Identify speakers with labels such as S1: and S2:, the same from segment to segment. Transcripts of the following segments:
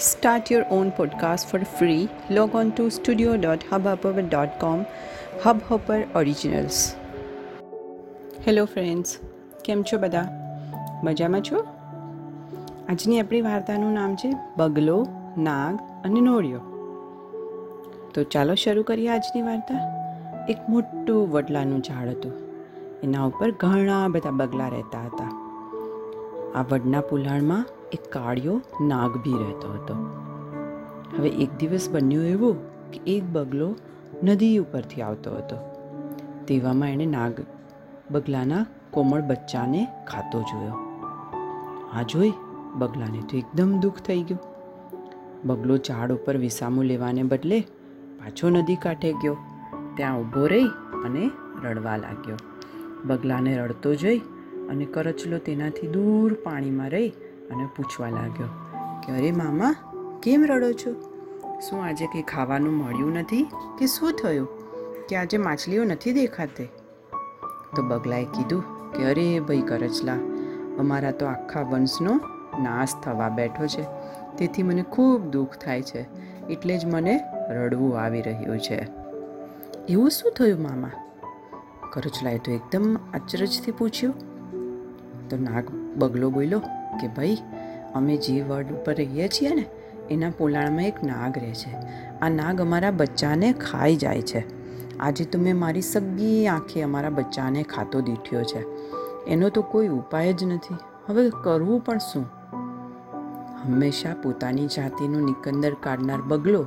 S1: Start your own podcast for free. Log on to studio.hubhopper.com. Hubhopper Originals. Hello friends કેમ છો બધા મજામાં છો આજની આપણી વાર્તાનું નામ છે બગલો નાગ અને નોળિયો તો ચાલો શરૂ કરીએ આજની વાર્તા એક મોટું વડલાનું ઝાડ હતું એના ઉપર ઘણા બધા બગલા રહેતા હતા આ વડના પુલાણમાં એક કાળિયો નાગ બી રહેતો હતો. હવે એક દિવસ બન્યું એવું કે એક બગલો નદી ઉપરથી આવતો હતો. તેવામાં એણે નાગ બગલાના કોમળ બચ્ચાને ખાતો જોયો. આ જોઈ બગલાને તો એકદમ દુઃખ થઈ ગયું. બગલો ઝાડ ઉપર વિસામું લેવાને બદલે પાછો નદી કાંઠે ગયો. ત્યાં ઊભો રહી અને રડવા લાગ્યો. બગલાને રડતો જોઈ અને કરચલો તેનાથી દૂર પાણીમાં રહી અને પૂછવા લાગ્યો કે, અરે મામા, કેમ રડો છો? શું આજે કંઈ ખાવાનું મળ્યું નથી કે શું થયું? કે આજે માછલીઓ નથી દેખાતી? તો બગલાએ કીધું કે, અરે ભાઈ કરચલા, અમારા તો આખા વંશનો નાશ થવા બેઠો છે. તેથી મને ખૂબ દુઃખ થાય છે. એટલે જ મને રડવું આવી રહ્યું છે. એવું શું થયું મામા? કરચલાએ તો એકદમ અચરજથી પૂછ્યું. તો નાગ બગલો બોલ્યો કે ભાઈ, અમે જે વર્ડ ઉપર રહીએ છીએ ને, એના પોલાણમાં એક નાગ રહે છે. આ નાગ અમારા બચ્ચાને ખાઈ જાય છે. આજે તો મેં મારી સગી આંખે અમારા બચ્ચાને ખાતો દીઠ્યો છે. એનો તો કોઈ ઉપાય જ નથી. હવે કરવું પણ શું? હંમેશા પોતાની જાતિનું નિકંદર કાઢનાર બગલો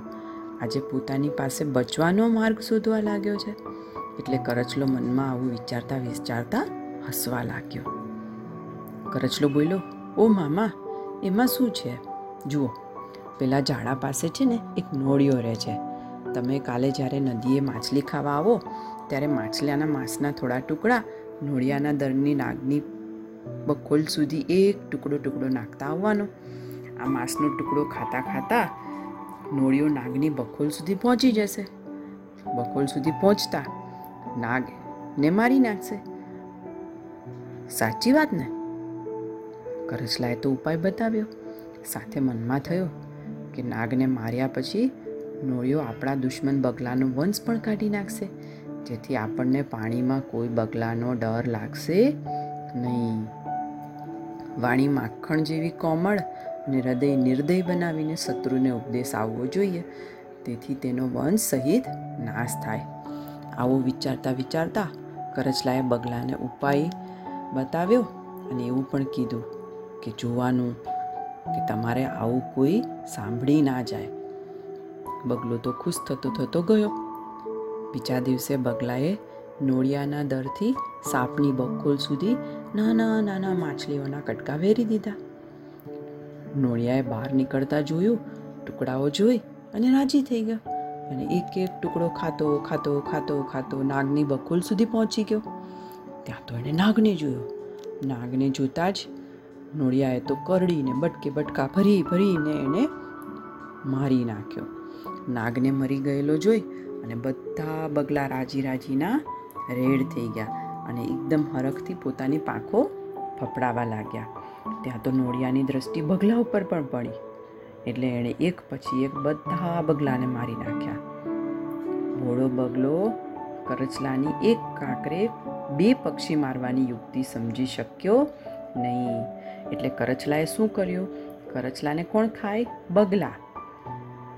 S1: આજે પોતાની પાસે બચવાનો માર્ગ શોધવા લાગ્યો છે. એટલે કરચલો મનમાં આવું વિચારતા વિચારતા હસવા લાગ્યો. કરચલો બોલ્યો ઓ મામા, એમાં શું છે? જુઓ, પેલા ઝાડા પાસે છે ને એક નોળિયો રહે છે. તમે કાલે જ્યારે નદીએ માછલી ખાવા આવો, ત્યારે માછલીના માંસના થોડા ટુકડા નોળિયાના દરની નાગની બકોલ સુધી એક ટુકડો ટુકડો નાખતા આવવાનો. આ માંસનો ટુકડો ખાતા ખાતા નોળિયો નાગની બકોલ સુધી પહોંચી જશે. બકોલ સુધી પહોંચતા નાગ ને મારી નાખશે. સાચી વાત ને? કરચલાએ તો ઉપાય બતાવ્યો. સાથે મનમાં થયો કે નાગને માર્યા પછી નોળિયો આપણા દુશ્મન બગલાનો વંશ પણ કાઢી નાખશે. જેથી આપણને પાણીમાં કોઈ બગલાનો ડર લાગશે નહીં. વાણી માખણ જેવી કોમળ અને હૃદય નિર્દય બનાવીને શત્રુને ઉપદેશ આવવો જોઈએ. તેથી તેનો વંશ સહિત નાશ થાય. આવો વિચારતા વિચારતા કરચલાએ બગલાને ઉપાય બતાવ્યો અને એવું પણ કીધું. કે જોવાનું કે તમારે આવું કોઈ સાંભળી ના જાય. બગલો તો ખુશ થતો થતો ગયો. બીજા દિવસે બગલાએ નોળિયાના દરથી સાપની બકોલ સુધી નાના નાના માછલીઓના કટકા વેરી દીધા. નોળિયાએ બહાર નીકળતા જોયું, ટુકડાઓ જોઈ અને રાજી થઈ ગયો અને એક એક ટુકડો ખાતો ખાતો ખાતો ખાતો નાગની બકોલ સુધી પહોંચી ગયો. ત્યાં તો એણે નાગને જોયો. નાગને જોતા જ નોળિયાએ તો કરડીને બટકે બટકા ભરી ભરીને એણે મારી નાખ્યો. નાગને મરી ગયેલો જોઈ અને બધા બગલા રાજી રાજીના રેડ થઈ ગયા અને એકદમ હરખથી પોતાની પાંખો ફફડાવા લાગ્યા. ત્યાં તો નોળિયાની દ્રષ્ટિ બગલા ઉપર પણ પડી. એટલે એણે એક પછી એક બધા બગલાને મારી નાખ્યા. ભોળો બગલો કરચલાની એક કાંકરે બે પક્ષી મારવાની યુક્તિ સમજી શક્યો નહીં. એટલે કરચલાએ શું કર્યું? કરચલાને કોણ ખાય? બગલા.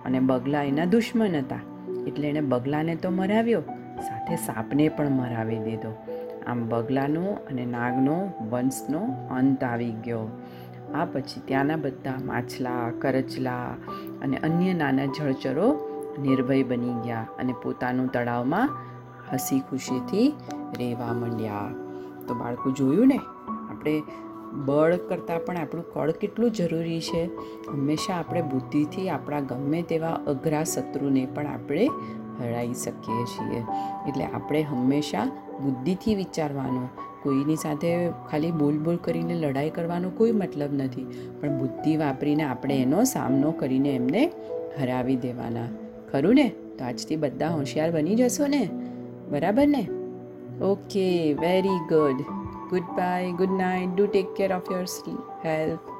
S1: અને બગલા એના દુશ્મન હતા. એટલે એણે બગલાને તો મરાવ્યો, સાથે સાપને પણ મરાવી દીધો. આમ બગલાનો અને નાગનો વંશનો અંત આવી ગયો. આ પછી ત્યાંના બધા માછલા, કરચલા અને અન્ય નાના જળચરો નિર્ભય બની ગયા અને પોતાનું તળાવમાં હસી ખુશીથી રહેવા માંડ્યા. તો બાળકો જોયું ને? આપણે બળ કરતાં પણ આપણું કળ કેટલું જરૂરી છે. હંમેશા આપણે બુદ્ધિથી આપણા ગમે તેવા અઘરા શત્રુને પણ આપણે હરાવી શકીએ છીએ. એટલે આપણે હંમેશા બુદ્ધિથી વિચારવાનું, કોઈની સાથે ખાલી બોલ બોલ કરીને લડાઈ કરવાનો કોઈ મતલબ નથી. પણ બુદ્ધિ વાપરીને આપણે એનો સામનો કરીને એમને હરાવી દેવાના. ખરું ને? તો આજથી બધા હોશિયાર બની જશો ને? બરાબર ને? Okay, very good. Goodbye, good night. Do take care of your health.